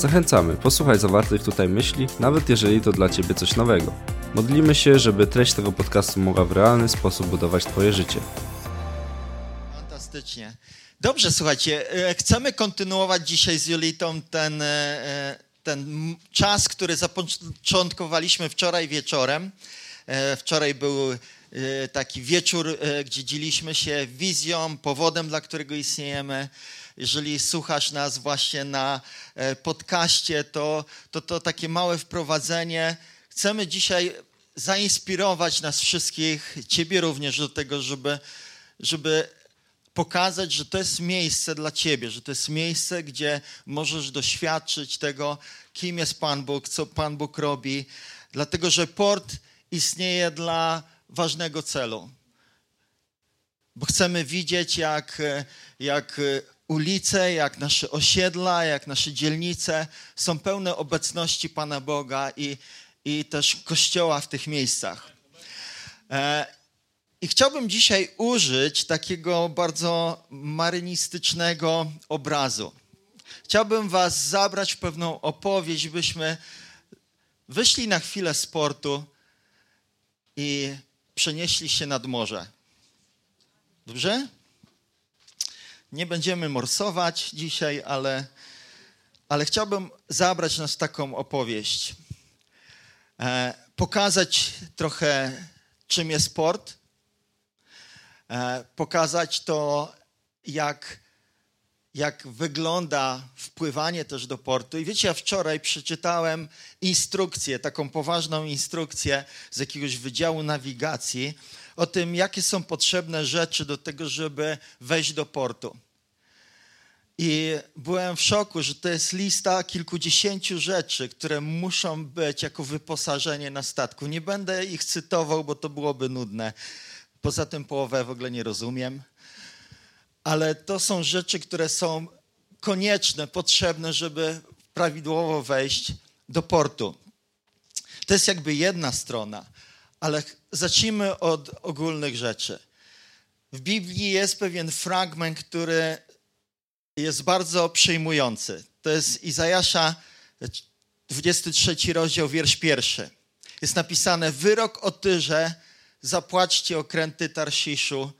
Zachęcamy, posłuchaj zawartych tutaj myśli, nawet jeżeli to dla Ciebie coś nowego. Modlimy się, żeby treść tego podcastu mogła w realny sposób budować Twoje życie. Fantastycznie. Dobrze, słuchajcie, e, chcemy kontynuować dzisiaj z Julitą ten, e, e, ten czas, który zapoczątkowaliśmy wczoraj wieczorem. Wczoraj był taki wieczór, gdzie dzieliśmy się wizją, powodem, dla którego istniejemy. Jeżeli słuchasz nas właśnie na podcaście, to to, to takie małe wprowadzenie chcemy dzisiaj zainspirować nas wszystkich, Ciebie również do tego, żeby, żeby pokazać, że to jest miejsce dla Ciebie, że to jest miejsce, gdzie możesz doświadczyć tego, kim jest Pan Bóg, co Pan Bóg robi, dlatego że port istnieje dla ważnego celu. Bo chcemy widzieć, jak, jak ulice, jak nasze osiedla, jak nasze dzielnice są pełne obecności Pana Boga i, i też Kościoła w tych miejscach. E, I chciałbym dzisiaj użyć takiego bardzo marynistycznego obrazu. Chciałbym Was zabrać w pewną opowieść, byśmy wyszli na chwilę z portu i przenieśli się nad morze. Dobrze? Nie będziemy morsować dzisiaj, ale, ale chciałbym zabrać nas w taką opowieść. E, pokazać trochę, czym jest sport, e, pokazać to, jak, jak wygląda wpływanie też do portu. I wiecie, ja wczoraj przeczytałem instrukcję, taką poważną instrukcję z jakiegoś wydziału nawigacji o tym, jakie są potrzebne rzeczy do tego, żeby wejść do portu. I byłem w szoku, że to jest lista kilkudziesięciu rzeczy, które muszą być jako wyposażenie na statku. Nie będę ich cytował, bo to byłoby nudne. Poza tym połowę w ogóle nie rozumiem. Ale to są rzeczy, które są konieczne, potrzebne, żeby prawidłowo wejść do portu. To jest jakby jedna strona, ale zacznijmy od ogólnych rzeczy. W Biblii jest pewien fragment, który jest bardzo przejmujący. To jest Izajasza 23 rozdział, wiersz pierwszy. Jest napisane, wyrok o Tyrze, zapłaćcie okręty Tarsiszu,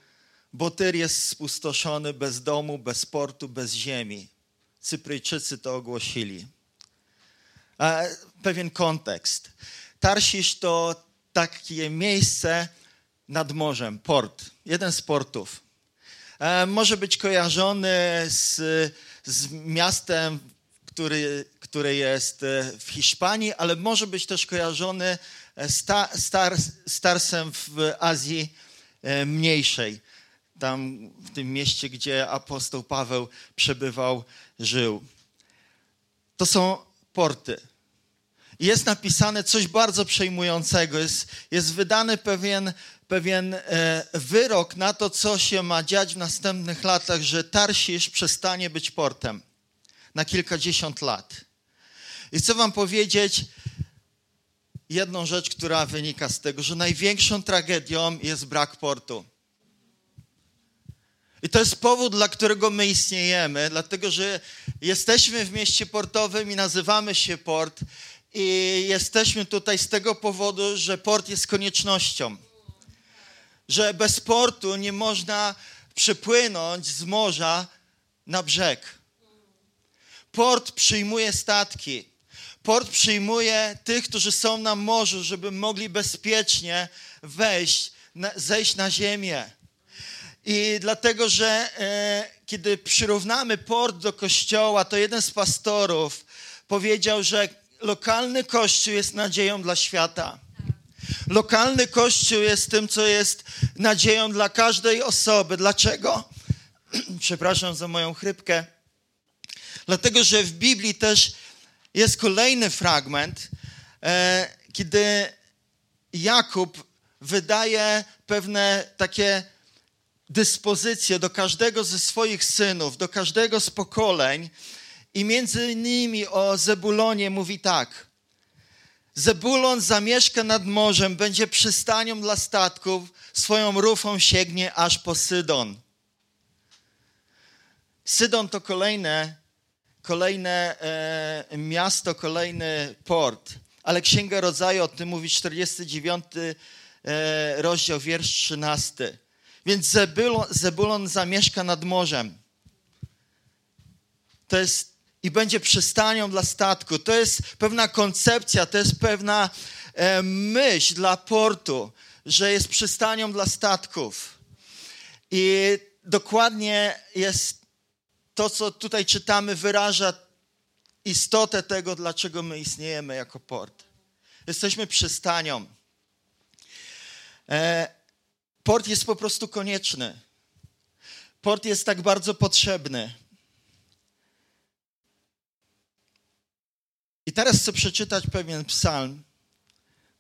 bo Tyr jest spustoszony bez domu, bez portu, bez ziemi. Cypryjczycy to ogłosili. Pewien kontekst. Tarsisz to takie miejsce nad morzem, port, jeden z portów. E, może być kojarzony z, z miastem, który, który jest e, w Hiszpanii, ale może być też kojarzony z e, star, Starsem w Azji mniejszej. Tam w tym mieście, gdzie apostoł Paweł przebywał, żył. To są porty. Jest napisane coś bardzo przejmującego. Jest, jest wydany pewien pewien e, wyrok na to, co się ma dziać w następnych latach, że Tarsisz przestanie być portem na kilkadziesiąt lat. I chcę Wam powiedzieć jedną rzecz, która wynika z tego, że największą tragedią jest brak portu. I to jest powód, dla którego my istniejemy, dlatego że jesteśmy w mieście portowym i nazywamy się port. I jesteśmy tutaj z tego powodu, że port jest koniecznością że bez portu nie można przepłynąć z morza na brzeg. Port przyjmuje statki. Port przyjmuje tych, którzy są na morzu, żeby mogli bezpiecznie wejść, zejść na ziemię. I dlatego, że e, kiedy przyrównamy port do kościoła, to jeden z pastorów powiedział, że lokalny kościół jest nadzieją dla świata. Lokalny kościół jest tym, co jest nadzieją dla każdej osoby. Dlaczego? Przepraszam za moją chrypkę. Dlatego, że w Biblii też jest kolejny fragment, e, kiedy Jakub wydaje pewne takie dyspozycje do każdego ze swoich synów, do każdego z pokoleń. I między innymi o Zebulonie mówi tak. Zebulon zamieszka nad morzem, będzie przystanią dla statków, swoją rufą sięgnie aż po Sydon. Sydon to kolejne, kolejne e, miasto, kolejny port. Ale Księga Rodzaju o tym mówi 49 e, rozdział, wiersz 13. Więc Zebulon, Zebulon zamieszka nad morzem. To jest i będzie przystanią dla statku. To jest pewna koncepcja, to jest pewna e, myśl dla portu, że jest przystanią dla statków. I dokładnie jest to, co tutaj czytamy, wyraża istotę tego, dlaczego my istniejemy jako port. Jesteśmy przystanią. E, port jest po prostu konieczny. Port jest tak bardzo potrzebny. I teraz chcę przeczytać pewien psalm,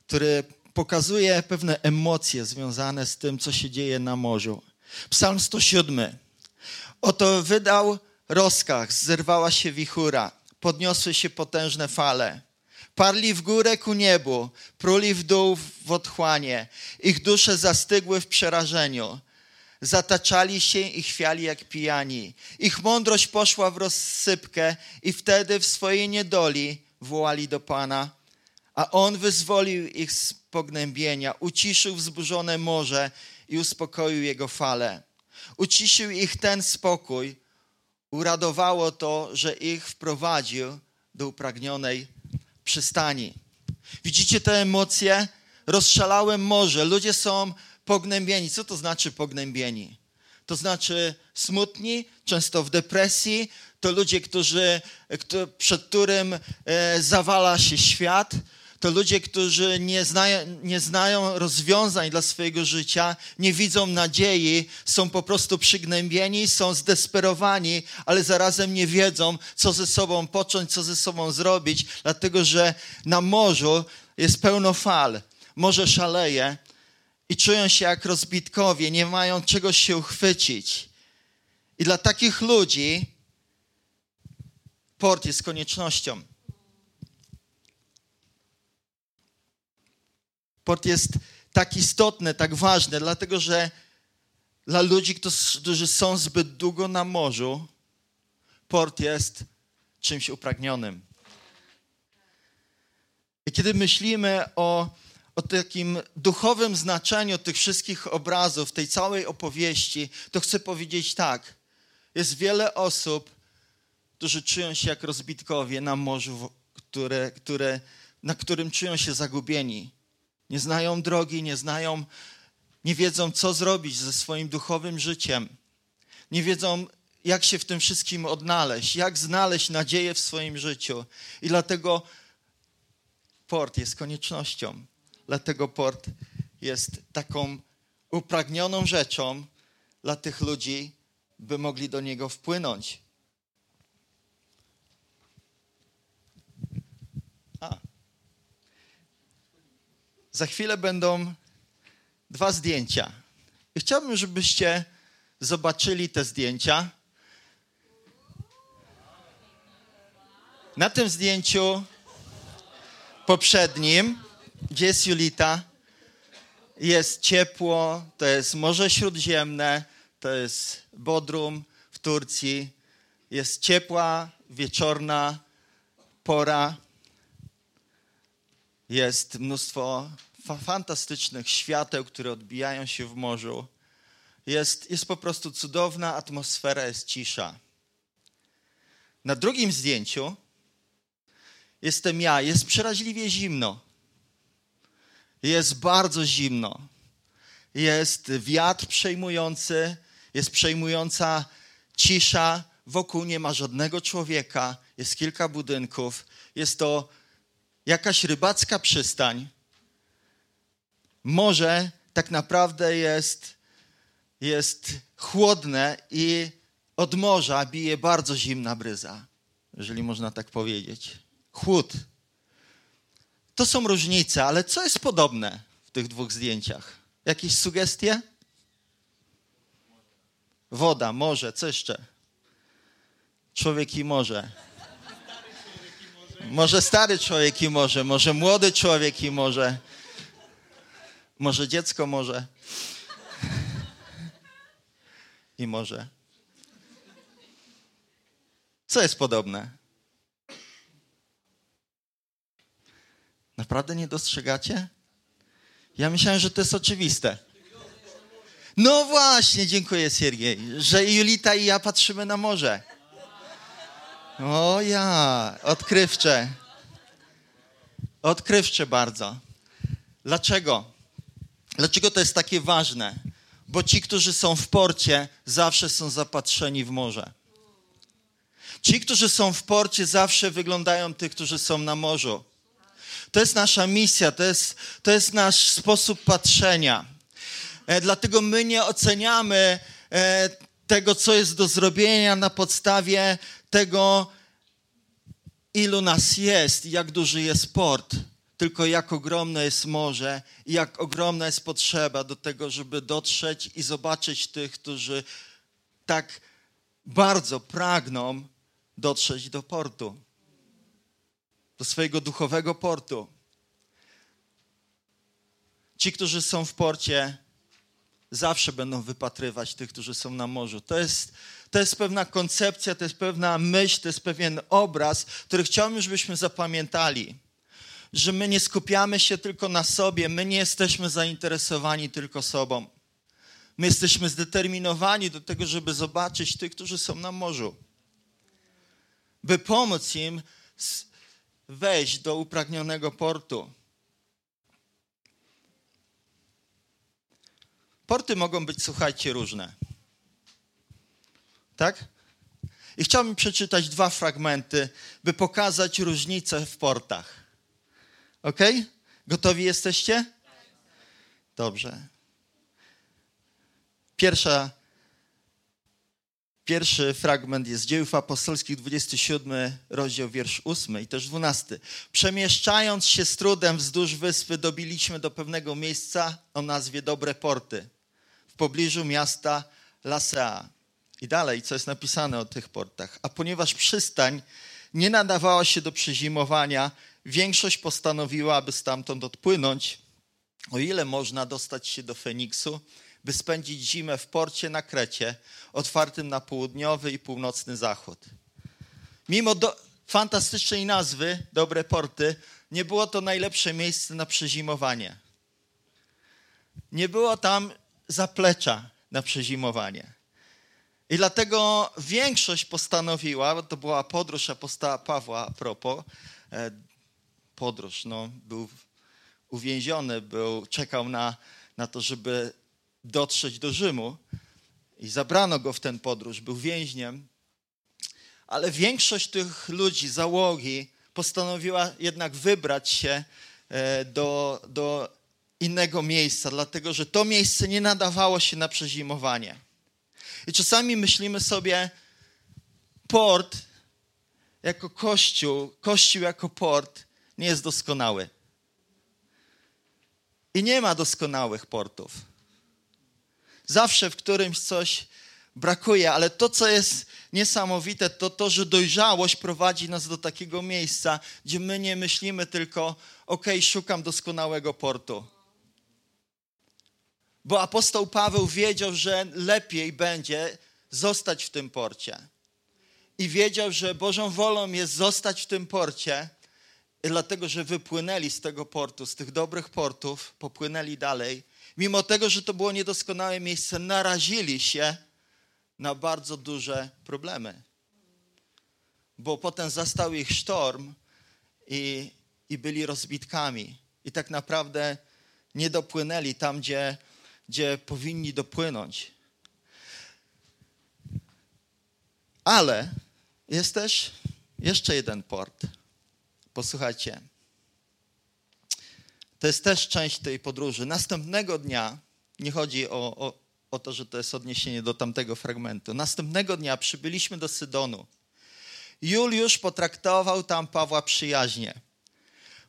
który pokazuje pewne emocje związane z tym, co się dzieje na morzu. Psalm 107. Oto wydał rozkaz, zerwała się wichura, podniosły się potężne fale. Parli w górę ku niebu, pruli w dół w otchłanie. Ich dusze zastygły w przerażeniu. Zataczali się i chwiali jak pijani. Ich mądrość poszła w rozsypkę i wtedy w swojej niedoli wołali do Pana, a On wyzwolił ich z pognębienia, uciszył wzburzone morze i uspokoił jego fale. Uciszył ich ten spokój, uradowało to, że ich wprowadził do upragnionej przystani. Widzicie te emocje? Rozszalałe morze, ludzie są pognębieni. Co to znaczy pognębieni? To znaczy smutni, często w depresji, to ludzie, którzy, przed którym e, zawala się świat, to ludzie, którzy nie znają, nie znają rozwiązań dla swojego życia, nie widzą nadziei, są po prostu przygnębieni, są zdesperowani, ale zarazem nie wiedzą, co ze sobą począć, co ze sobą zrobić, dlatego że na morzu jest pełno fal, morze szaleje i czują się jak rozbitkowie, nie mają czegoś się uchwycić. I dla takich ludzi port jest koniecznością. Port jest tak istotny, tak ważny, dlatego że dla ludzi, którzy są zbyt długo na morzu, port jest czymś upragnionym. I kiedy myślimy o, o takim duchowym znaczeniu tych wszystkich obrazów, tej całej opowieści, to chcę powiedzieć tak. Jest wiele osób, którzy czują się jak rozbitkowie na morzu, które, które, na którym czują się zagubieni. Nie znają drogi, nie znają, nie wiedzą, co zrobić ze swoim duchowym życiem. Nie wiedzą, jak się w tym wszystkim odnaleźć, jak znaleźć nadzieję w swoim życiu. I dlatego port jest koniecznością. Dlatego port jest taką upragnioną rzeczą dla tych ludzi, by mogli do niego wpłynąć. Za chwilę będą dwa zdjęcia. I chciałbym, żebyście zobaczyli te zdjęcia. Na tym zdjęciu poprzednim, gdzie jest Julita, jest ciepło, to jest Morze Śródziemne, to jest Bodrum w Turcji. Jest ciepła, wieczorna pora. Jest mnóstwo fantastycznych świateł, które odbijają się w morzu. Jest, jest po prostu cudowna atmosfera, jest cisza. Na drugim zdjęciu jestem ja. Jest przeraźliwie zimno. Jest bardzo zimno. Jest wiatr przejmujący, jest przejmująca cisza. Wokół nie ma żadnego człowieka, jest kilka budynków. Jest to jakaś rybacka przystań morze tak naprawdę jest, jest chłodne i od morza bije bardzo zimna bryza, jeżeli można tak powiedzieć. Chłód. To są różnice, ale co jest podobne w tych dwóch zdjęciach? Jakieś sugestie? Woda, morze, co jeszcze? Człowiek i morze. Może stary człowiek i może, może młody człowiek i może, może dziecko może. I może. Co jest podobne? Naprawdę nie dostrzegacie? Ja myślałem, że to jest oczywiste. No właśnie, dziękuję Siergiej, że Julita i ja patrzymy na morze. O ja, odkrywcze. Odkrywcze bardzo. Dlaczego? Dlaczego to jest takie ważne? Bo ci, którzy są w porcie, zawsze są zapatrzeni w morze. Ci, którzy są w porcie, zawsze wyglądają tych, którzy są na morzu. To jest nasza misja, to jest, to jest nasz sposób patrzenia. E, dlatego my nie oceniamy e, tego, co jest do zrobienia na podstawie tego, ilu nas jest i jak duży jest port, tylko jak ogromne jest morze i jak ogromna jest potrzeba do tego, żeby dotrzeć i zobaczyć tych, którzy tak bardzo pragną dotrzeć do portu, do swojego duchowego portu. Ci, którzy są w porcie, zawsze będą wypatrywać tych, którzy są na morzu. To jest, to jest pewna koncepcja, to jest pewna myśl, to jest pewien obraz, który chciałbym, żebyśmy zapamiętali. Że my nie skupiamy się tylko na sobie, my nie jesteśmy zainteresowani tylko sobą. My jesteśmy zdeterminowani do tego, żeby zobaczyć tych, którzy są na morzu. By pomóc im wejść do upragnionego portu. Porty mogą być, słuchajcie, różne. Tak? I chciałbym przeczytać dwa fragmenty, by pokazać różnice w portach. Ok? Gotowi jesteście? Dobrze. Pierwsza, pierwszy fragment jest Dziejów Apostolskich, 27 rozdział, wiersz 8 i też 12. Przemieszczając się z trudem wzdłuż wyspy, dobiliśmy do pewnego miejsca o nazwie Dobre Porty pobliżu miasta Lasea. I dalej, co jest napisane o tych portach. A ponieważ przystań nie nadawała się do przezimowania, większość postanowiła, aby stamtąd odpłynąć, o ile można dostać się do Feniksu, by spędzić zimę w porcie na Krecie, otwartym na południowy i północny zachód. Mimo do, fantastycznej nazwy, dobre porty, nie było to najlepsze miejsce na przezimowanie. Nie było tam zaplecza na przezimowanie. I dlatego większość postanowiła, to była podróż apostoła Pawła a propos, e, podróż, no, był uwięziony, był, czekał na, na to, żeby dotrzeć do Rzymu i zabrano go w ten podróż, był więźniem, ale większość tych ludzi, załogi, postanowiła jednak wybrać się e, do, do innego miejsca, dlatego że to miejsce nie nadawało się na przezimowanie. I czasami myślimy sobie, port jako kościół, kościół jako port nie jest doskonały. I nie ma doskonałych portów. Zawsze w którymś coś brakuje, ale to, co jest niesamowite, to to, że dojrzałość prowadzi nas do takiego miejsca, gdzie my nie myślimy tylko, ok, szukam doskonałego portu bo apostoł Paweł wiedział, że lepiej będzie zostać w tym porcie. I wiedział, że Bożą wolą jest zostać w tym porcie, dlatego że wypłynęli z tego portu, z tych dobrych portów, popłynęli dalej. Mimo tego, że to było niedoskonałe miejsce, narazili się na bardzo duże problemy. Bo potem zastał ich sztorm i, i byli rozbitkami. I tak naprawdę nie dopłynęli tam, gdzie gdzie powinni dopłynąć. Ale jest też jeszcze jeden port. Posłuchajcie. To jest też część tej podróży. Następnego dnia, nie chodzi o, o, o to, że to jest odniesienie do tamtego fragmentu. Następnego dnia przybyliśmy do Sydonu. Juliusz potraktował tam Pawła przyjaźnie.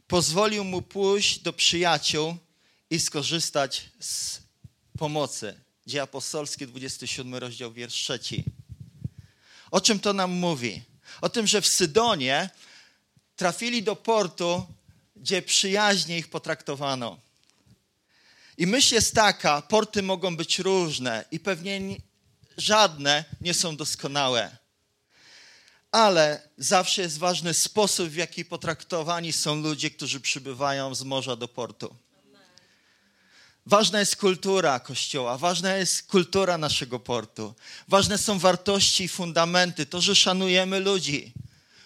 Pozwolił mu pójść do przyjaciół i skorzystać z pomocy. Dzieje apostolskie, 27 rozdział, wiersz 3. O czym to nam mówi? O tym, że w Sydonie trafili do portu, gdzie przyjaźnie ich potraktowano. I myśl jest taka, porty mogą być różne i pewnie żadne nie są doskonałe. Ale zawsze jest ważny sposób, w jaki potraktowani są ludzie, którzy przybywają z morza do portu. Ważna jest kultura Kościoła, ważna jest kultura naszego portu. Ważne są wartości i fundamenty, to, że szanujemy ludzi,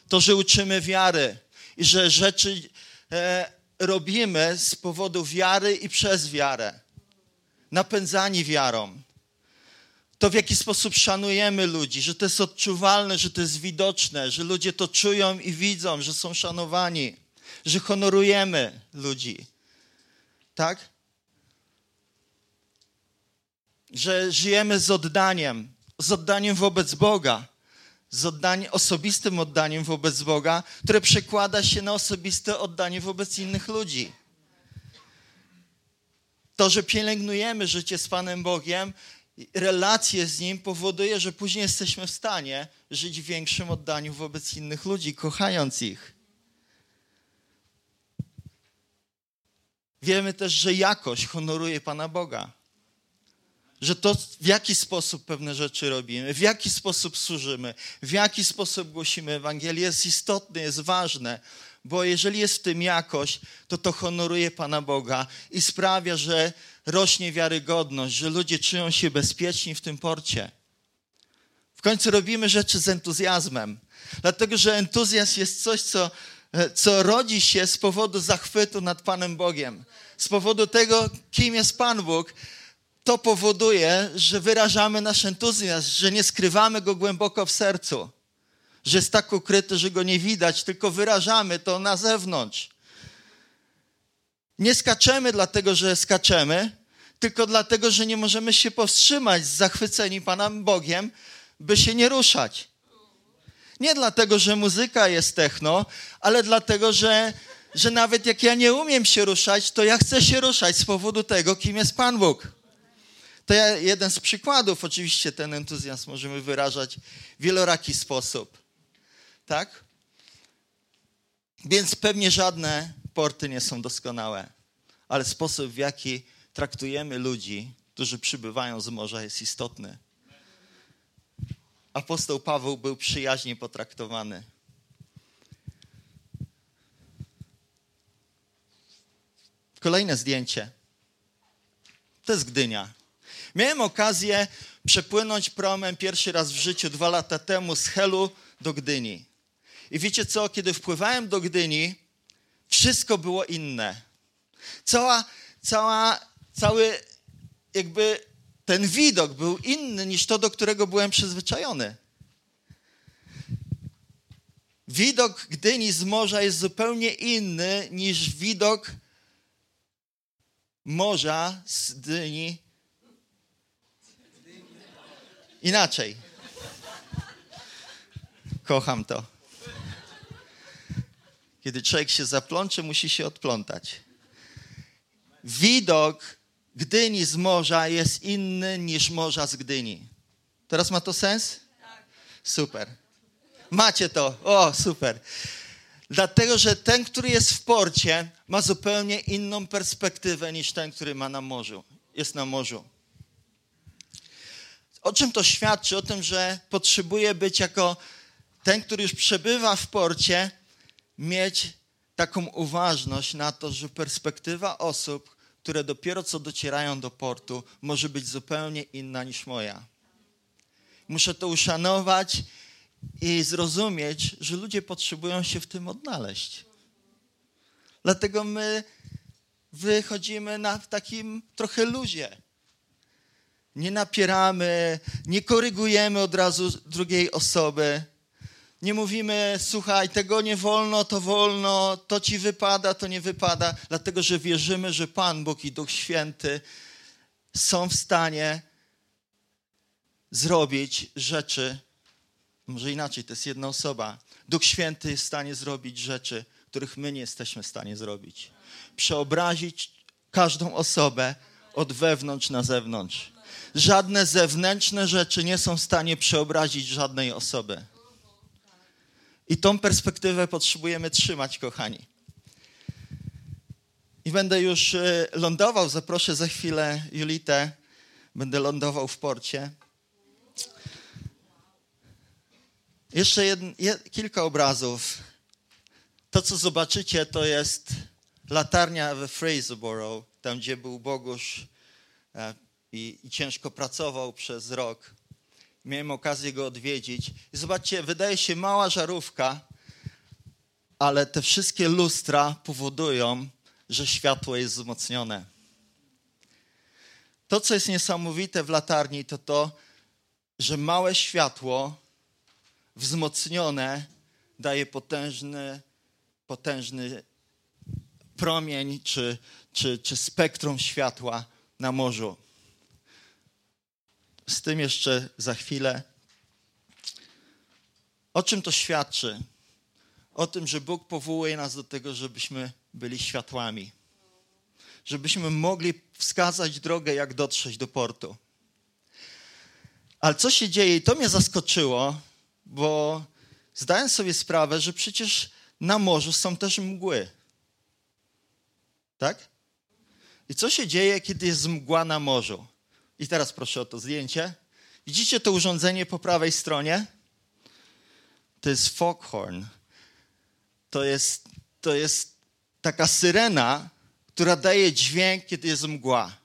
to, że uczymy wiary że rzeczy e, robimy z powodu wiary i przez wiarę. Napędzani wiarą. To, w jaki sposób szanujemy ludzi, że to jest odczuwalne, że to jest widoczne, że ludzie to czują i widzą, że są szanowani, że honorujemy ludzi. Tak? że żyjemy z oddaniem, z oddaniem wobec Boga, z oddaniem, osobistym oddaniem wobec Boga, które przekłada się na osobiste oddanie wobec innych ludzi. To, że pielęgnujemy życie z Panem Bogiem, relacje z Nim powoduje, że później jesteśmy w stanie żyć w większym oddaniu wobec innych ludzi, kochając ich. Wiemy też, że jakość honoruje Pana Boga że to w jaki sposób pewne rzeczy robimy, w jaki sposób służymy, w jaki sposób głosimy Ewangelię jest istotne, jest ważne, bo jeżeli jest w tym jakość, to to honoruje Pana Boga i sprawia, że rośnie wiarygodność, że ludzie czują się bezpieczni w tym porcie. W końcu robimy rzeczy z entuzjazmem, dlatego że entuzjazm jest coś, co, co rodzi się z powodu zachwytu nad Panem Bogiem, z powodu tego, kim jest Pan Bóg, to powoduje, że wyrażamy nasz entuzjazm, że nie skrywamy go głęboko w sercu, że jest tak ukryty, że go nie widać, tylko wyrażamy to na zewnątrz. Nie skaczemy dlatego, że skaczemy, tylko dlatego, że nie możemy się powstrzymać z zachwyceni Panem Bogiem, by się nie ruszać. Nie dlatego, że muzyka jest techno, ale dlatego, że, że nawet jak ja nie umiem się ruszać, to ja chcę się ruszać z powodu tego, kim jest Pan Bóg. To jeden z przykładów. Oczywiście ten entuzjazm możemy wyrażać w wieloraki sposób. Tak? Więc pewnie żadne porty nie są doskonałe, ale sposób, w jaki traktujemy ludzi, którzy przybywają z morza, jest istotny. Apostoł Paweł był przyjaźnie potraktowany. Kolejne zdjęcie. To jest Gdynia. Miałem okazję przepłynąć promem pierwszy raz w życiu dwa lata temu z Helu do Gdyni. I wiecie co, kiedy wpływałem do Gdyni, wszystko było inne. Cała, cała, cały jakby ten widok był inny niż to, do którego byłem przyzwyczajony. Widok Gdyni z morza jest zupełnie inny niż widok morza z Gdyni Inaczej. Kocham to. Kiedy człowiek się zaplącze, musi się odplątać. Widok Gdyni z morza jest inny niż morza z Gdyni. Teraz ma to sens? Super. Macie to. O, super. Dlatego, że ten, który jest w porcie, ma zupełnie inną perspektywę niż ten, który ma na morzu. Jest na morzu. O czym to świadczy? O tym, że potrzebuje być jako ten, który już przebywa w porcie, mieć taką uważność na to, że perspektywa osób, które dopiero co docierają do portu, może być zupełnie inna niż moja. Muszę to uszanować i zrozumieć, że ludzie potrzebują się w tym odnaleźć. Dlatego my wychodzimy na takim trochę luzie nie napieramy, nie korygujemy od razu drugiej osoby. Nie mówimy, słuchaj, tego nie wolno, to wolno, to ci wypada, to nie wypada, dlatego że wierzymy, że Pan Bóg i Duch Święty są w stanie zrobić rzeczy, może inaczej, to jest jedna osoba. Duch Święty jest w stanie zrobić rzeczy, których my nie jesteśmy w stanie zrobić. Przeobrazić każdą osobę od wewnątrz na zewnątrz. Żadne zewnętrzne rzeczy nie są w stanie przeobrazić żadnej osoby. I tą perspektywę potrzebujemy trzymać, kochani. I będę już e, lądował. Zaproszę za chwilę Julitę. Będę lądował w porcie. Jeszcze kilka obrazów. To, co zobaczycie, to jest latarnia we Fraserborough, tam gdzie był Bogusz e, i, i ciężko pracował przez rok. Miałem okazję go odwiedzić. I zobaczcie, wydaje się mała żarówka, ale te wszystkie lustra powodują, że światło jest wzmocnione. To, co jest niesamowite w latarni, to to, że małe światło wzmocnione daje potężny, potężny promień czy, czy, czy spektrum światła na morzu. Z tym jeszcze za chwilę. O czym to świadczy? O tym, że Bóg powołuje nas do tego, żebyśmy byli światłami. Żebyśmy mogli wskazać drogę, jak dotrzeć do portu. Ale co się dzieje, i to mnie zaskoczyło, bo zdałem sobie sprawę, że przecież na morzu są też mgły. Tak? I co się dzieje, kiedy jest mgła na morzu? I teraz proszę o to zdjęcie. Widzicie to urządzenie po prawej stronie? To jest foghorn. To jest, to jest taka syrena, która daje dźwięk, kiedy jest mgła.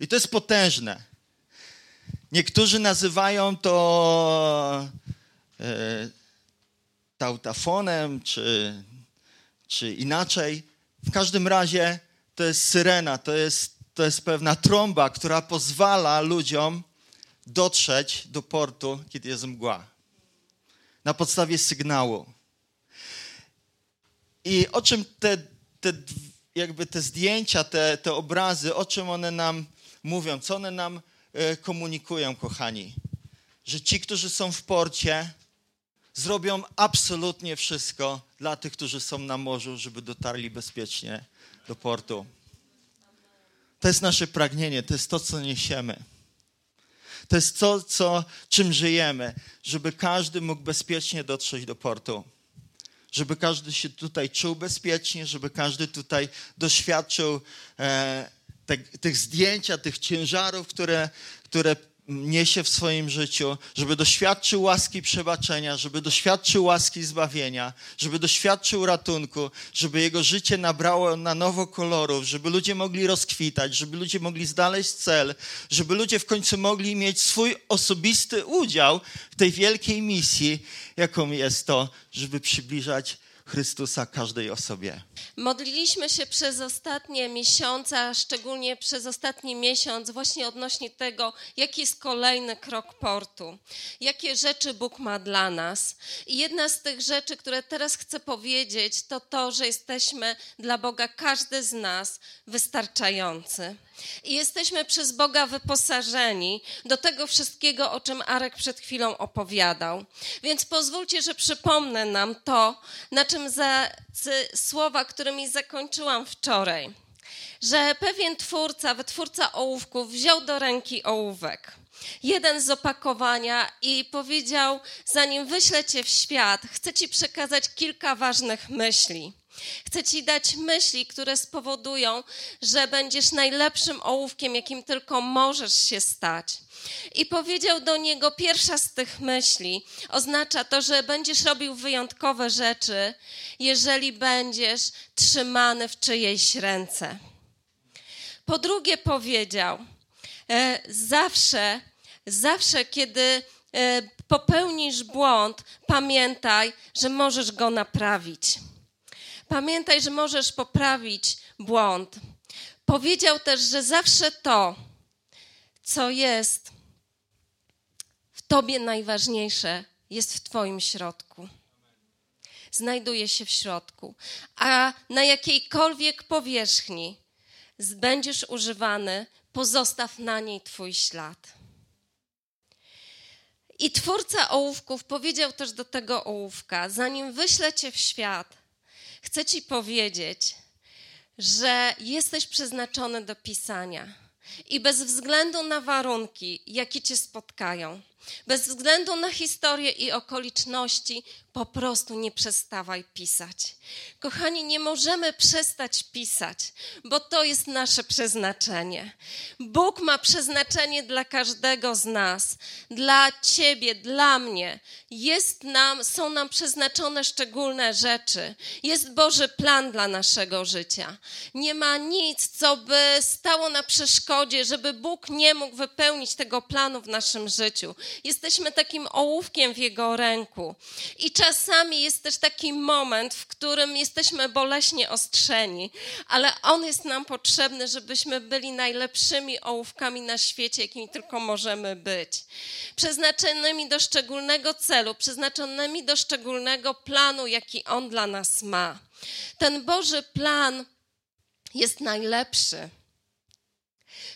I to jest potężne. Niektórzy nazywają to e, tautafonem, czy, czy inaczej. W każdym razie to jest syrena, to jest, to jest pewna trąba, która pozwala ludziom dotrzeć do portu, kiedy jest mgła. Na podstawie sygnału. I o czym te, te, jakby te zdjęcia, te, te obrazy, o czym one nam mówią, co one nam e, komunikują, kochani? Że ci, którzy są w porcie, zrobią absolutnie wszystko dla tych, którzy są na morzu, żeby dotarli bezpiecznie do portu. To jest nasze pragnienie, to jest to, co niesiemy. To jest to, co, czym żyjemy, żeby każdy mógł bezpiecznie dotrzeć do portu. Żeby każdy się tutaj czuł bezpiecznie, żeby każdy tutaj doświadczył e, te, tych zdjęcia, tych ciężarów, które, które niesie w swoim życiu, żeby doświadczył łaski przebaczenia, żeby doświadczył łaski zbawienia, żeby doświadczył ratunku, żeby jego życie nabrało na nowo kolorów, żeby ludzie mogli rozkwitać, żeby ludzie mogli znaleźć cel, żeby ludzie w końcu mogli mieć swój osobisty udział w tej wielkiej misji, jaką jest to, żeby przybliżać Chrystusa każdej osobie. Modliliśmy się przez ostatnie miesiące, szczególnie przez ostatni miesiąc, właśnie odnośnie tego, jaki jest kolejny krok portu, jakie rzeczy Bóg ma dla nas. I jedna z tych rzeczy, które teraz chcę powiedzieć, to to, że jesteśmy dla Boga, każdy z nas, wystarczający. I jesteśmy przez Boga wyposażeni do tego wszystkiego, o czym Arek przed chwilą opowiadał. Więc pozwólcie, że przypomnę nam to, na czym za słowa, którymi zakończyłam wczoraj. Że pewien twórca, wytwórca ołówków, wziął do ręki ołówek jeden z opakowania i powiedział: Zanim wyślę cię w świat, chcę ci przekazać kilka ważnych myśli. Chcę Ci dać myśli, które spowodują, że będziesz najlepszym ołówkiem, jakim tylko możesz się stać. I powiedział do niego: Pierwsza z tych myśli oznacza to, że będziesz robił wyjątkowe rzeczy, jeżeli będziesz trzymany w czyjejś ręce. Po drugie, powiedział: e, Zawsze, zawsze, kiedy e, popełnisz błąd, pamiętaj, że możesz go naprawić. Pamiętaj, że możesz poprawić błąd. Powiedział też, że zawsze to, co jest w Tobie najważniejsze, jest w Twoim środku. Znajduje się w środku. A na jakiejkolwiek powierzchni będziesz używany, pozostaw na niej Twój ślad. I twórca ołówków powiedział też do tego ołówka: Zanim wyślę cię w świat, chcę ci powiedzieć, że jesteś przeznaczony do pisania. I bez względu na warunki, jakie cię spotkają, bez względu na historię i okoliczności, po prostu nie przestawaj pisać. Kochani, nie możemy przestać pisać, bo to jest nasze przeznaczenie. Bóg ma przeznaczenie dla każdego z nas, dla ciebie, dla mnie. Jest nam, są nam przeznaczone szczególne rzeczy. Jest Boży plan dla naszego życia. Nie ma nic, co by stało na przeszkodzie, żeby Bóg nie mógł wypełnić tego planu w naszym życiu. Jesteśmy takim ołówkiem w Jego ręku. I czasami jest też taki moment, w którym jesteśmy boleśnie ostrzeni, ale On jest nam potrzebny, żebyśmy byli najlepszymi ołówkami na świecie, jakimi tylko możemy być. Przeznaczonymi do szczególnego celu, przeznaczonymi do szczególnego planu, jaki On dla nas ma. Ten Boży plan jest najlepszy.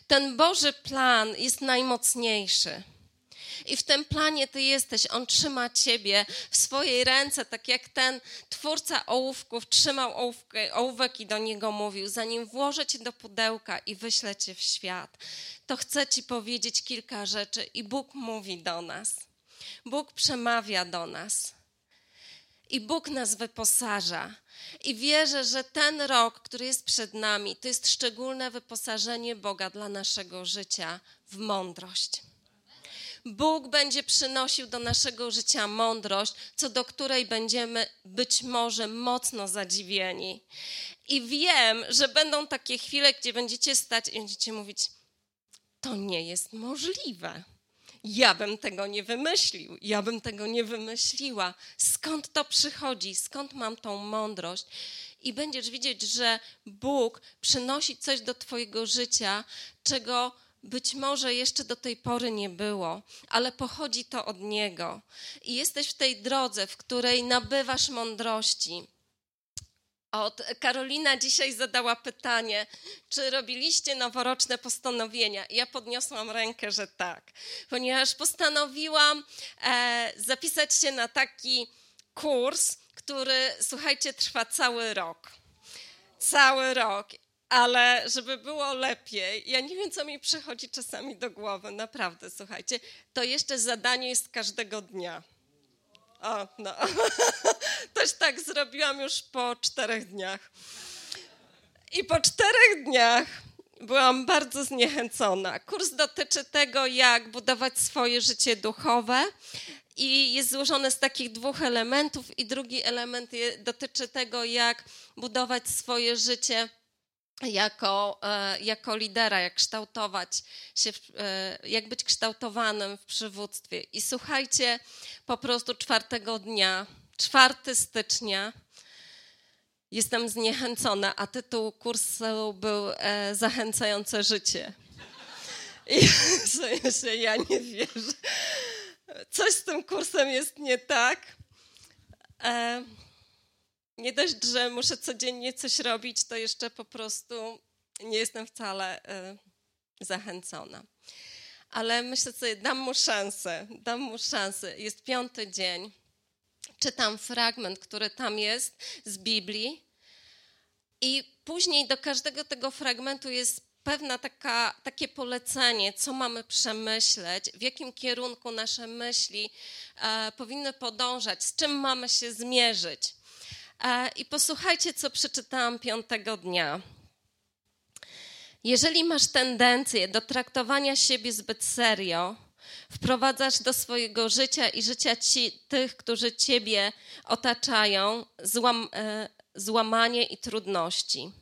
Ten Boży plan jest najmocniejszy. I w tym planie ty jesteś. On trzyma ciebie w swojej ręce, tak jak ten twórca ołówków trzymał ołówkę, ołówek i do niego mówił: Zanim włożę cię do pudełka i wyślę cię w świat, to chcę ci powiedzieć kilka rzeczy. I Bóg mówi do nas. Bóg przemawia do nas. I Bóg nas wyposaża. I wierzę, że ten rok, który jest przed nami, to jest szczególne wyposażenie Boga dla naszego życia w mądrość. Bóg będzie przynosił do naszego życia mądrość, co do której będziemy być może mocno zadziwieni. I wiem, że będą takie chwile, gdzie będziecie stać i będziecie mówić: To nie jest możliwe. Ja bym tego nie wymyślił, ja bym tego nie wymyśliła. Skąd to przychodzi? Skąd mam tą mądrość? I będziesz widzieć, że Bóg przynosi coś do Twojego życia, czego być może jeszcze do tej pory nie było, ale pochodzi to od Niego. I jesteś w tej drodze, w której nabywasz mądrości. Od Karolina dzisiaj zadała pytanie, czy robiliście noworoczne postanowienia? Ja podniosłam rękę, że tak, ponieważ postanowiłam e, zapisać się na taki kurs, który, słuchajcie, trwa cały rok. Cały rok ale żeby było lepiej, ja nie wiem, co mi przychodzi czasami do głowy, naprawdę, słuchajcie, to jeszcze zadanie jest każdego dnia. O, no. Też tak zrobiłam już po czterech dniach. I po czterech dniach byłam bardzo zniechęcona. Kurs dotyczy tego, jak budować swoje życie duchowe i jest złożony z takich dwóch elementów i drugi element dotyczy tego, jak budować swoje życie jako, e, jako lidera, jak kształtować się, e, jak być kształtowanym w przywództwie. I słuchajcie, po prostu czwartego dnia, 4 stycznia, jestem zniechęcona, a tytuł kursu był e, Zachęcające życie. I sobie się, ja nie wierzę. Coś z tym kursem jest nie tak. E, nie dość, że muszę codziennie coś robić, to jeszcze po prostu nie jestem wcale y, zachęcona. Ale myślę sobie, dam mu szansę, dam mu szansę. Jest piąty dzień, czytam fragment, który tam jest z Biblii i później do każdego tego fragmentu jest pewna taka, takie polecenie, co mamy przemyśleć, w jakim kierunku nasze myśli e, powinny podążać, z czym mamy się zmierzyć. I posłuchajcie, co przeczytałam piątego dnia. Jeżeli masz tendencję do traktowania siebie zbyt serio, wprowadzasz do swojego życia i życia ci, tych, którzy ciebie otaczają, złam, e, złamanie i trudności.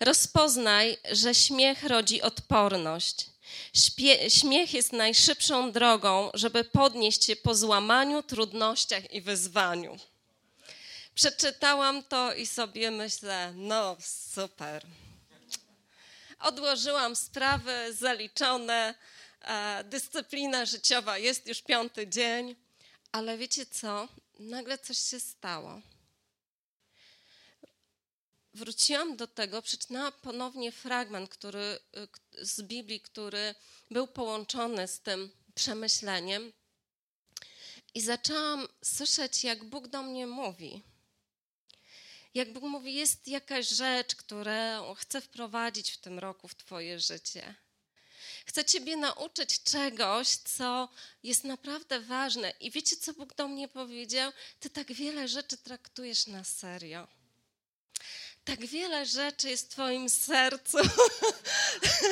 Rozpoznaj, że śmiech rodzi odporność. Śpie, śmiech jest najszybszą drogą, żeby podnieść się po złamaniu, trudnościach i wyzwaniu. Przeczytałam to i sobie myślę, no super. Odłożyłam sprawy zaliczone, e, dyscyplina życiowa jest już piąty dzień, ale wiecie co? Nagle coś się stało. Wróciłam do tego, przeczytałam ponownie fragment który, e, z Biblii, który był połączony z tym przemyśleniem i zaczęłam słyszeć, jak Bóg do mnie mówi. Jak Bóg mówi, jest jakaś rzecz, którą chcę wprowadzić w tym roku w Twoje życie. Chcę Ciebie nauczyć czegoś, co jest naprawdę ważne. I wiecie, co Bóg do mnie powiedział? Ty tak wiele rzeczy traktujesz na serio. Tak wiele rzeczy jest w Twoim sercu.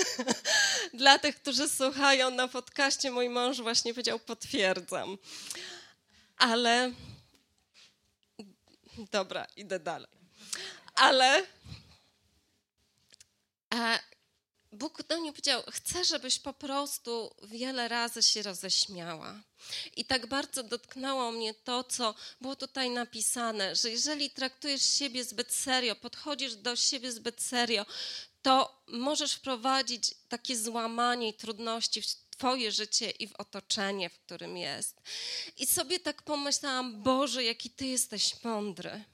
Dla tych, którzy słuchają na podcaście, mój mąż właśnie powiedział: Potwierdzam. Ale. Dobra, idę dalej. Ale. Bóg do mnie powiedział: Chcę, żebyś po prostu wiele razy się roześmiała. I tak bardzo dotknęło mnie to, co było tutaj napisane, że jeżeli traktujesz siebie zbyt serio, podchodzisz do siebie zbyt serio, to możesz wprowadzić takie złamanie i trudności w Twoje życie i w otoczenie, w którym jest. I sobie tak pomyślałam: Boże, jaki Ty jesteś mądry.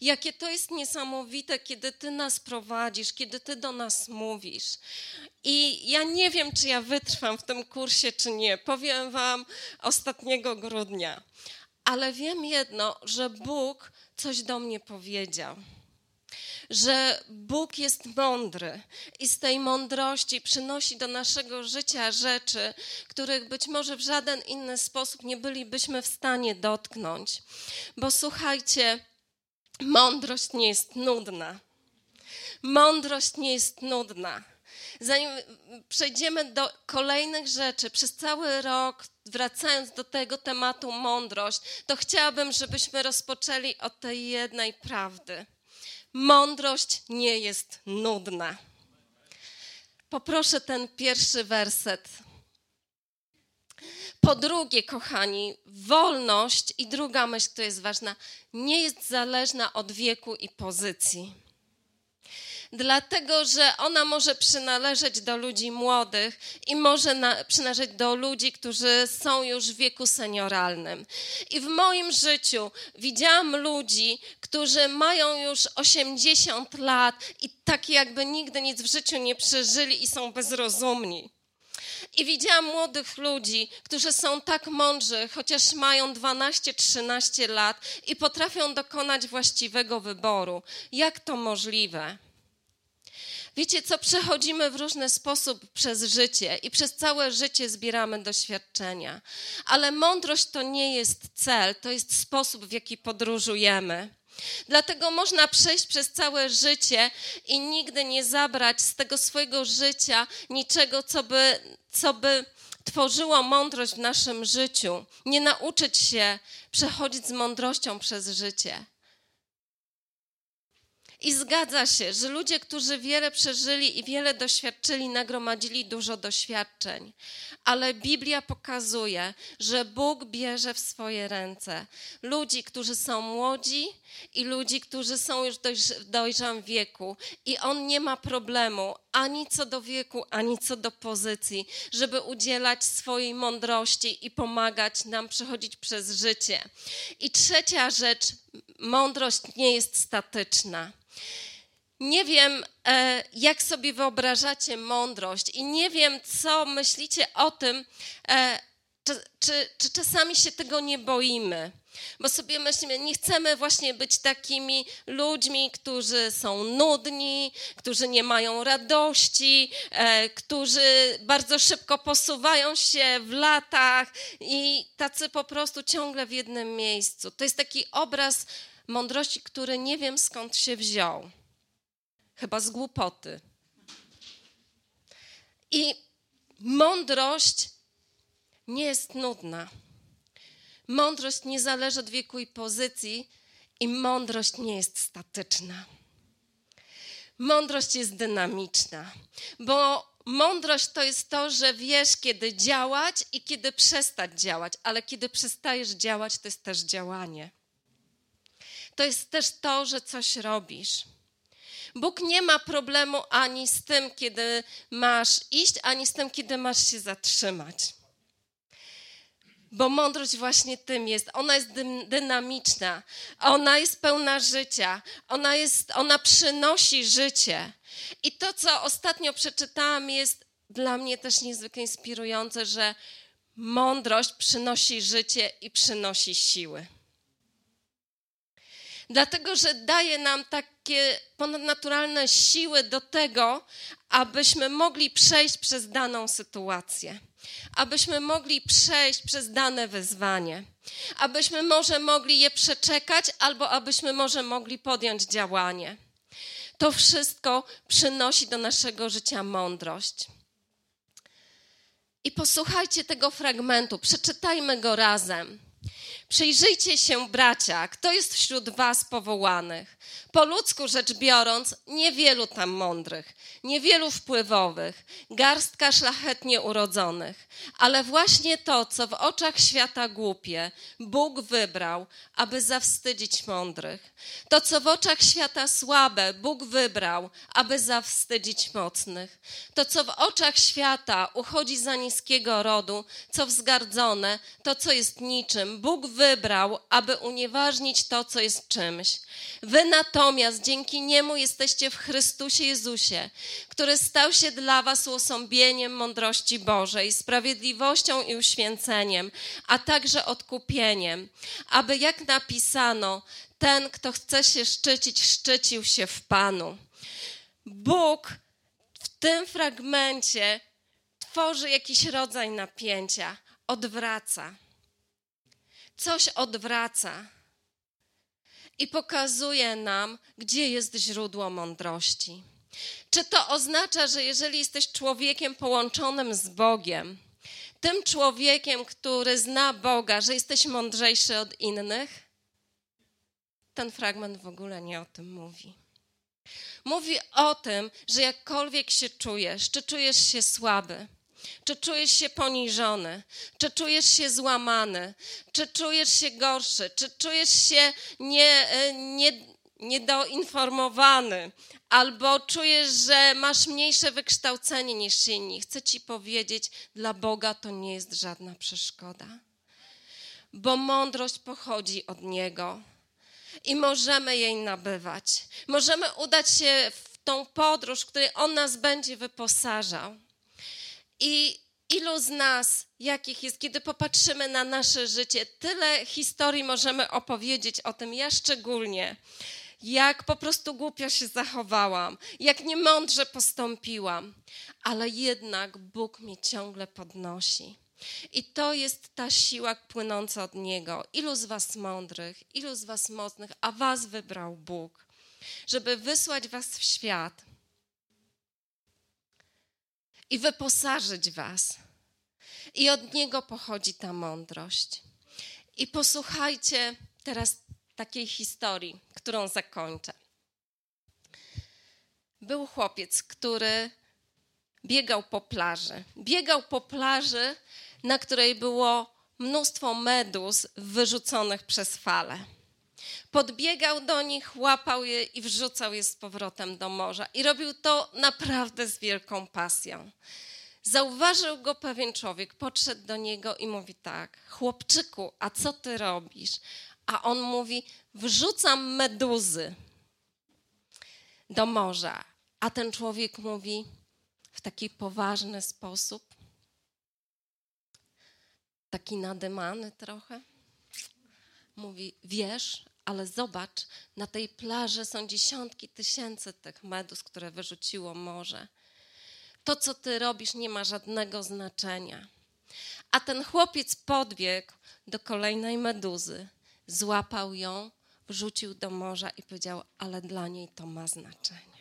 Jakie to jest niesamowite, kiedy Ty nas prowadzisz, kiedy Ty do nas mówisz. I ja nie wiem, czy ja wytrwam w tym kursie, czy nie. Powiem Wam ostatniego grudnia. Ale wiem jedno, że Bóg coś do mnie powiedział że Bóg jest mądry i z tej mądrości przynosi do naszego życia rzeczy, których być może w żaden inny sposób nie bylibyśmy w stanie dotknąć. Bo słuchajcie, Mądrość nie jest nudna. Mądrość nie jest nudna. Zanim przejdziemy do kolejnych rzeczy, przez cały rok, wracając do tego tematu mądrość, to chciałabym, żebyśmy rozpoczęli od tej jednej prawdy. Mądrość nie jest nudna. Poproszę ten pierwszy werset. Po drugie, kochani, wolność i druga myśl, która jest ważna, nie jest zależna od wieku i pozycji. Dlatego, że ona może przynależeć do ludzi młodych i może na, przynależeć do ludzi, którzy są już w wieku senioralnym. I w moim życiu widziałam ludzi, którzy mają już 80 lat i tak jakby nigdy nic w życiu nie przeżyli i są bezrozumni. I widziałam młodych ludzi, którzy są tak mądrzy, chociaż mają 12-13 lat i potrafią dokonać właściwego wyboru. Jak to możliwe? Wiecie, co przechodzimy w różny sposób przez życie i przez całe życie zbieramy doświadczenia. Ale mądrość to nie jest cel, to jest sposób, w jaki podróżujemy. Dlatego można przejść przez całe życie i nigdy nie zabrać z tego swojego życia niczego, co by, co by tworzyło mądrość w naszym życiu. Nie nauczyć się przechodzić z mądrością przez życie. I zgadza się, że ludzie, którzy wiele przeżyli i wiele doświadczyli, nagromadzili dużo doświadczeń. Ale Biblia pokazuje, że Bóg bierze w swoje ręce ludzi, którzy są młodzi i ludzi, którzy są już w dojrzałym wieku. I On nie ma problemu ani co do wieku, ani co do pozycji, żeby udzielać swojej mądrości i pomagać nam przechodzić przez życie. I trzecia rzecz, mądrość nie jest statyczna. Nie wiem, e, jak sobie wyobrażacie mądrość, i nie wiem, co myślicie o tym, e, czy, czy, czy czasami się tego nie boimy. Bo sobie myślimy, nie chcemy właśnie być takimi ludźmi, którzy są nudni, którzy nie mają radości, e, którzy bardzo szybko posuwają się w latach i tacy po prostu ciągle w jednym miejscu. To jest taki obraz mądrości, który nie wiem skąd się wziął. Chyba z głupoty. I mądrość nie jest nudna. Mądrość nie zależy od wieku i pozycji, i mądrość nie jest statyczna. Mądrość jest dynamiczna, bo mądrość to jest to, że wiesz, kiedy działać i kiedy przestać działać, ale kiedy przestajesz działać, to jest też działanie. To jest też to, że coś robisz. Bóg nie ma problemu ani z tym, kiedy masz iść, ani z tym, kiedy masz się zatrzymać. Bo mądrość właśnie tym jest. Ona jest dynamiczna, ona jest pełna życia, ona, jest, ona przynosi życie. I to, co ostatnio przeczytałam, jest dla mnie też niezwykle inspirujące, że mądrość przynosi życie i przynosi siły. Dlatego, że daje nam takie ponadnaturalne siły do tego, abyśmy mogli przejść przez daną sytuację, abyśmy mogli przejść przez dane wyzwanie, abyśmy może mogli je przeczekać, albo abyśmy może mogli podjąć działanie. To wszystko przynosi do naszego życia mądrość. I posłuchajcie tego fragmentu, przeczytajmy go razem. Przyjrzyjcie się, bracia, kto jest wśród was powołanych. Po ludzku rzecz biorąc, niewielu tam mądrych, niewielu wpływowych, garstka szlachetnie urodzonych, ale właśnie to, co w oczach świata głupie, Bóg wybrał, aby zawstydzić mądrych. To, co w oczach świata słabe, Bóg wybrał, aby zawstydzić mocnych. To, co w oczach świata uchodzi za niskiego rodu, co wzgardzone, to, co jest niczym, Bóg wybrał, aby unieważnić to, co jest czymś. Wy natomiast dzięki Niemu jesteście w Chrystusie Jezusie, który stał się dla was usąbieniem mądrości Bożej, sprawiedliwością i uświęceniem, a także odkupieniem, aby jak napisano, ten, kto chce się szczycić, szczycił się w Panu. Bóg w tym fragmencie tworzy jakiś rodzaj napięcia, odwraca. Coś odwraca i pokazuje nam, gdzie jest źródło mądrości. Czy to oznacza, że jeżeli jesteś człowiekiem połączonym z Bogiem, tym człowiekiem, który zna Boga, że jesteś mądrzejszy od innych? Ten fragment w ogóle nie o tym mówi. Mówi o tym, że jakkolwiek się czujesz, czy czujesz się słaby, czy czujesz się poniżony, czy czujesz się złamany, czy czujesz się gorszy, czy czujesz się nie, e, nie, niedoinformowany, albo czujesz, że masz mniejsze wykształcenie niż inni. Chcę ci powiedzieć, dla Boga to nie jest żadna przeszkoda, bo mądrość pochodzi od Niego i możemy jej nabywać. Możemy udać się w tą podróż, w której On nas będzie wyposażał. I ilu z nas, jakich jest, kiedy popatrzymy na nasze życie, tyle historii możemy opowiedzieć o tym, ja szczególnie, jak po prostu głupio się zachowałam, jak niemądrze postąpiłam, ale jednak Bóg mnie ciągle podnosi. I to jest ta siła płynąca od Niego. Ilu z Was mądrych, ilu z Was mocnych, a Was wybrał Bóg, żeby wysłać Was w świat i wyposażyć Was. I od Niego pochodzi ta mądrość. I posłuchajcie teraz takiej historii, którą zakończę. Był chłopiec, który biegał po plaży. Biegał po plaży, na której było mnóstwo meduz wyrzuconych przez fale. Podbiegał do nich, łapał je i wrzucał je z powrotem do morza. I robił to naprawdę z wielką pasją. Zauważył go pewien człowiek, podszedł do niego i mówi tak: Chłopczyku, a co ty robisz? A on mówi: Wrzucam meduzy do morza. A ten człowiek mówi w taki poważny sposób, taki nadymany trochę. Mówi: Wiesz, ale zobacz, na tej plaży są dziesiątki tysięcy tych medus, które wyrzuciło morze. To, co ty robisz, nie ma żadnego znaczenia. A ten chłopiec podbiegł do kolejnej meduzy, złapał ją, wrzucił do morza i powiedział: Ale dla niej to ma znaczenie.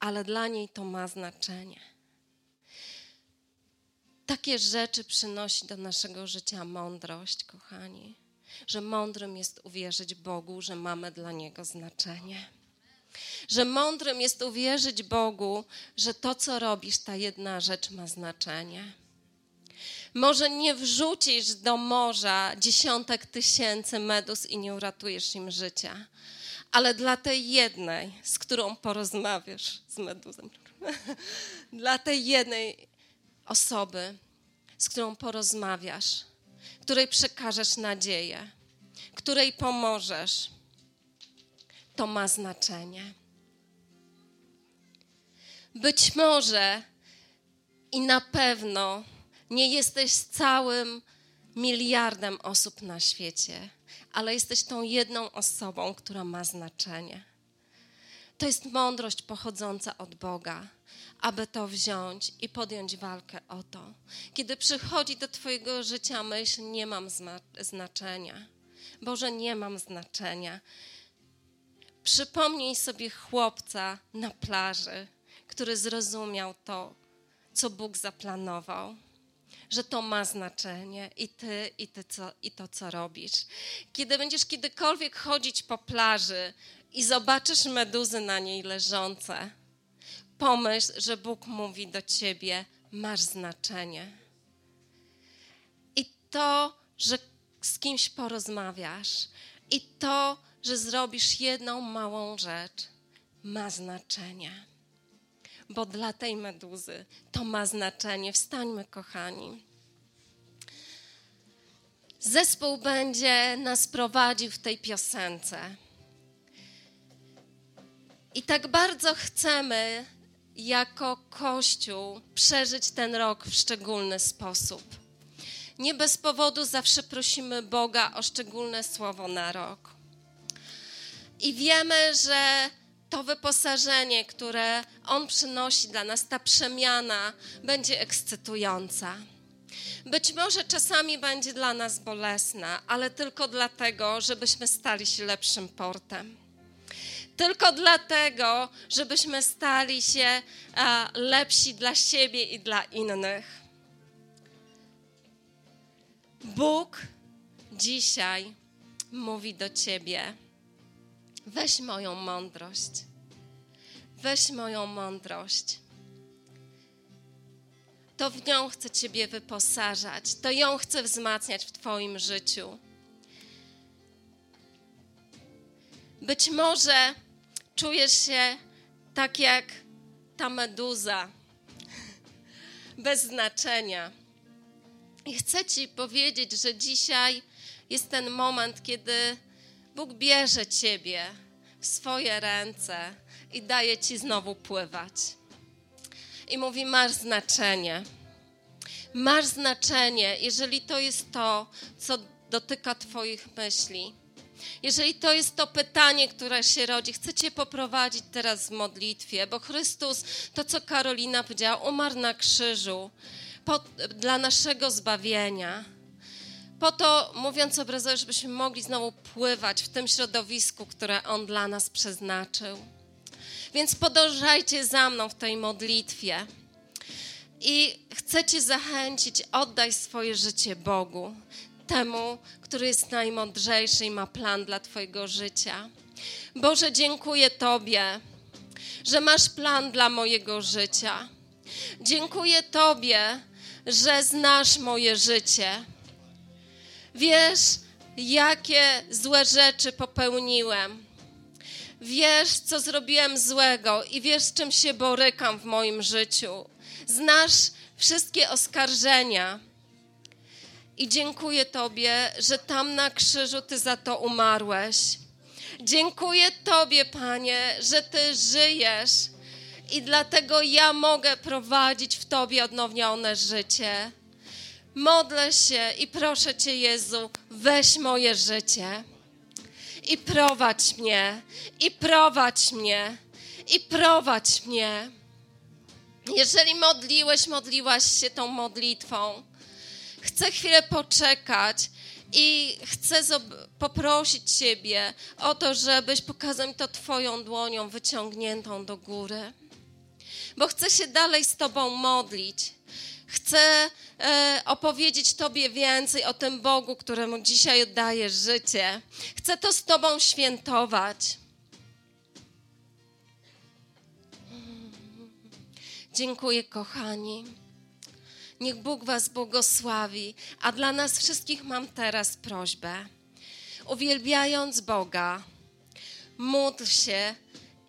Ale dla niej to ma znaczenie. Takie rzeczy przynosi do naszego życia mądrość, kochani, że mądrym jest uwierzyć Bogu, że mamy dla Niego znaczenie. Że mądrym jest uwierzyć Bogu, że to, co robisz, ta jedna rzecz ma znaczenie. Może nie wrzucisz do morza dziesiątek tysięcy medus i nie uratujesz im życia, ale dla tej jednej, z którą porozmawiasz z meduzem, dla tej jednej osoby, z którą porozmawiasz, której przekażesz nadzieję, której pomożesz, to ma znaczenie. Być może i na pewno nie jesteś całym miliardem osób na świecie, ale jesteś tą jedną osobą, która ma znaczenie. To jest mądrość pochodząca od Boga, aby to wziąć i podjąć walkę o to. Kiedy przychodzi do Twojego życia myśl, nie mam znaczenia. Boże, nie mam znaczenia. Przypomnij sobie chłopca na plaży, który zrozumiał to, co Bóg zaplanował że to ma znaczenie i ty, i, ty co, i to, co robisz. Kiedy będziesz kiedykolwiek chodzić po plaży i zobaczysz meduzy na niej leżące, pomyśl, że Bóg mówi do ciebie: masz znaczenie. I to, że z kimś porozmawiasz, i to, że zrobisz jedną małą rzecz, ma znaczenie bo dla tej meduzy to ma znaczenie. Wstańmy, kochani. Zespół będzie nas prowadził w tej piosence. I tak bardzo chcemy jako Kościół przeżyć ten rok w szczególny sposób. Nie bez powodu zawsze prosimy Boga o szczególne słowo na rok. I wiemy, że to wyposażenie, które On przynosi dla nas, ta przemiana będzie ekscytująca. Być może czasami będzie dla nas bolesna, ale tylko dlatego, żebyśmy stali się lepszym portem. Tylko dlatego, żebyśmy stali się lepsi dla siebie i dla innych. Bóg dzisiaj mówi do ciebie Weź moją mądrość. Weź moją mądrość. To w nią chcę Ciebie wyposażać, to ją chcę wzmacniać w Twoim życiu. Być może czujesz się tak jak ta meduza, bez znaczenia. I chcę Ci powiedzieć, że dzisiaj jest ten moment, kiedy Bóg bierze ciebie w swoje ręce i daje ci znowu pływać. I mówi: Masz znaczenie. Masz znaczenie, jeżeli to jest to, co dotyka Twoich myśli. Jeżeli to jest to pytanie, które się rodzi, chcę Cię poprowadzić teraz w modlitwie, bo Chrystus, to co Karolina powiedziała, umarł na krzyżu po, dla naszego zbawienia po to, mówiąc obrazowo, żebyśmy mogli znowu pływać w tym środowisku, które On dla nas przeznaczył. Więc podążajcie za mną w tej modlitwie. I chcę Cię zachęcić, oddaj swoje życie Bogu, temu, który jest najmądrzejszy i ma plan dla Twojego życia. Boże, dziękuję Tobie, że masz plan dla mojego życia. Dziękuję Tobie, że znasz moje życie Wiesz, jakie złe rzeczy popełniłem. Wiesz, co zrobiłem złego i wiesz, czym się borykam w moim życiu. Znasz wszystkie oskarżenia. I dziękuję Tobie, że tam na krzyżu Ty za to umarłeś. Dziękuję Tobie, Panie, że Ty żyjesz i dlatego ja mogę prowadzić w Tobie odnowione życie. Modlę się i proszę Cię, Jezu, weź moje życie i prowadź mnie, i prowadź mnie, i prowadź mnie. Jeżeli modliłeś, modliłaś się tą modlitwą, chcę chwilę poczekać i chcę poprosić Ciebie o to, żebyś pokazał mi to Twoją dłonią wyciągniętą do góry, bo chcę się dalej z Tobą modlić. Chcę e, opowiedzieć Tobie więcej o tym Bogu, któremu dzisiaj oddajesz życie. Chcę to z Tobą świętować. Dziękuję, kochani. Niech Bóg Was błogosławi. A dla nas wszystkich mam teraz prośbę. Uwielbiając Boga, módl się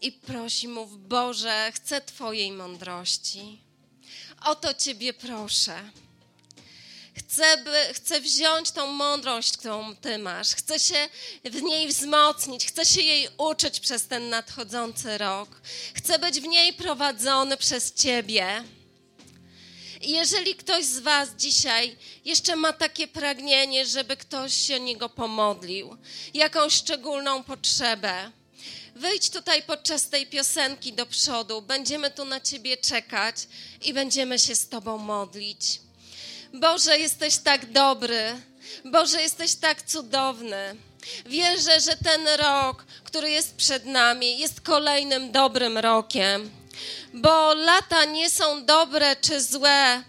i prosi mów, Boże, chcę Twojej mądrości. O to Ciebie proszę. Chcę, by, chcę wziąć tą mądrość, którą Ty masz. Chcę się w niej wzmocnić. Chcę się jej uczyć przez ten nadchodzący rok. Chcę być w niej prowadzony przez Ciebie. Jeżeli ktoś z Was dzisiaj jeszcze ma takie pragnienie, żeby ktoś się o niego pomodlił, jakąś szczególną potrzebę, wyjdź tutaj podczas tej piosenki do przodu. Będziemy tu na Ciebie czekać i będziemy się z Tobą modlić. Boże, jesteś tak dobry. Boże, jesteś tak cudowny. Wierzę, że ten rok, który jest przed nami, jest kolejnym dobrym rokiem, bo lata nie są dobre czy złe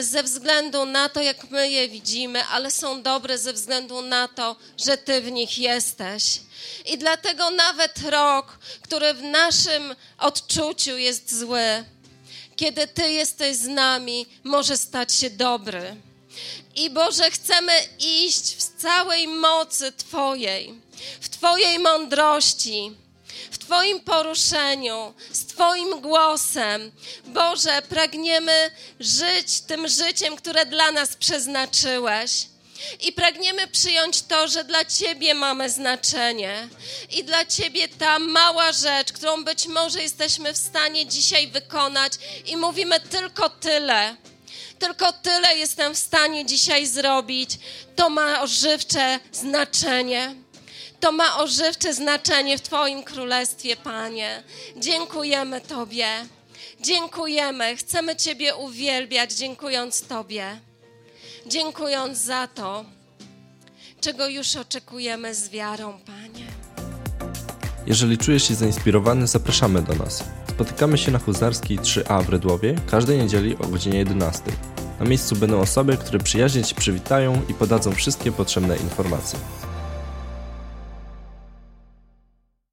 ze względu na to, jak my je widzimy, ale są dobre ze względu na to, że Ty w nich jesteś. I dlatego nawet rok, który w naszym odczuciu jest zły, kiedy Ty jesteś z nami, może stać się dobry. I Boże, chcemy iść w całej mocy Twojej, w Twojej mądrości, w Twoim poruszeniu, z Twoim głosem. Boże, pragniemy żyć tym życiem, które dla nas przeznaczyłeś. I pragniemy przyjąć to, że dla Ciebie mamy znaczenie i dla Ciebie ta mała rzecz, którą być może jesteśmy w stanie dzisiaj wykonać, i mówimy tylko tyle. Tylko tyle jestem w stanie dzisiaj zrobić. To ma ożywcze znaczenie. To ma ożywcze znaczenie w Twoim królestwie, Panie. Dziękujemy Tobie. Dziękujemy. Chcemy Ciebie uwielbiać, dziękując Tobie. Dziękując za to, czego już oczekujemy z wiarą, Panie. Jeżeli czujesz się zainspirowany, zapraszamy do nas. Spotykamy się na Huzarskiej 3A w Rydłowie każdej niedzieli o godzinie 11. Na miejscu będą osoby, które przyjaźnie Ci przywitają i podadzą wszystkie potrzebne informacje.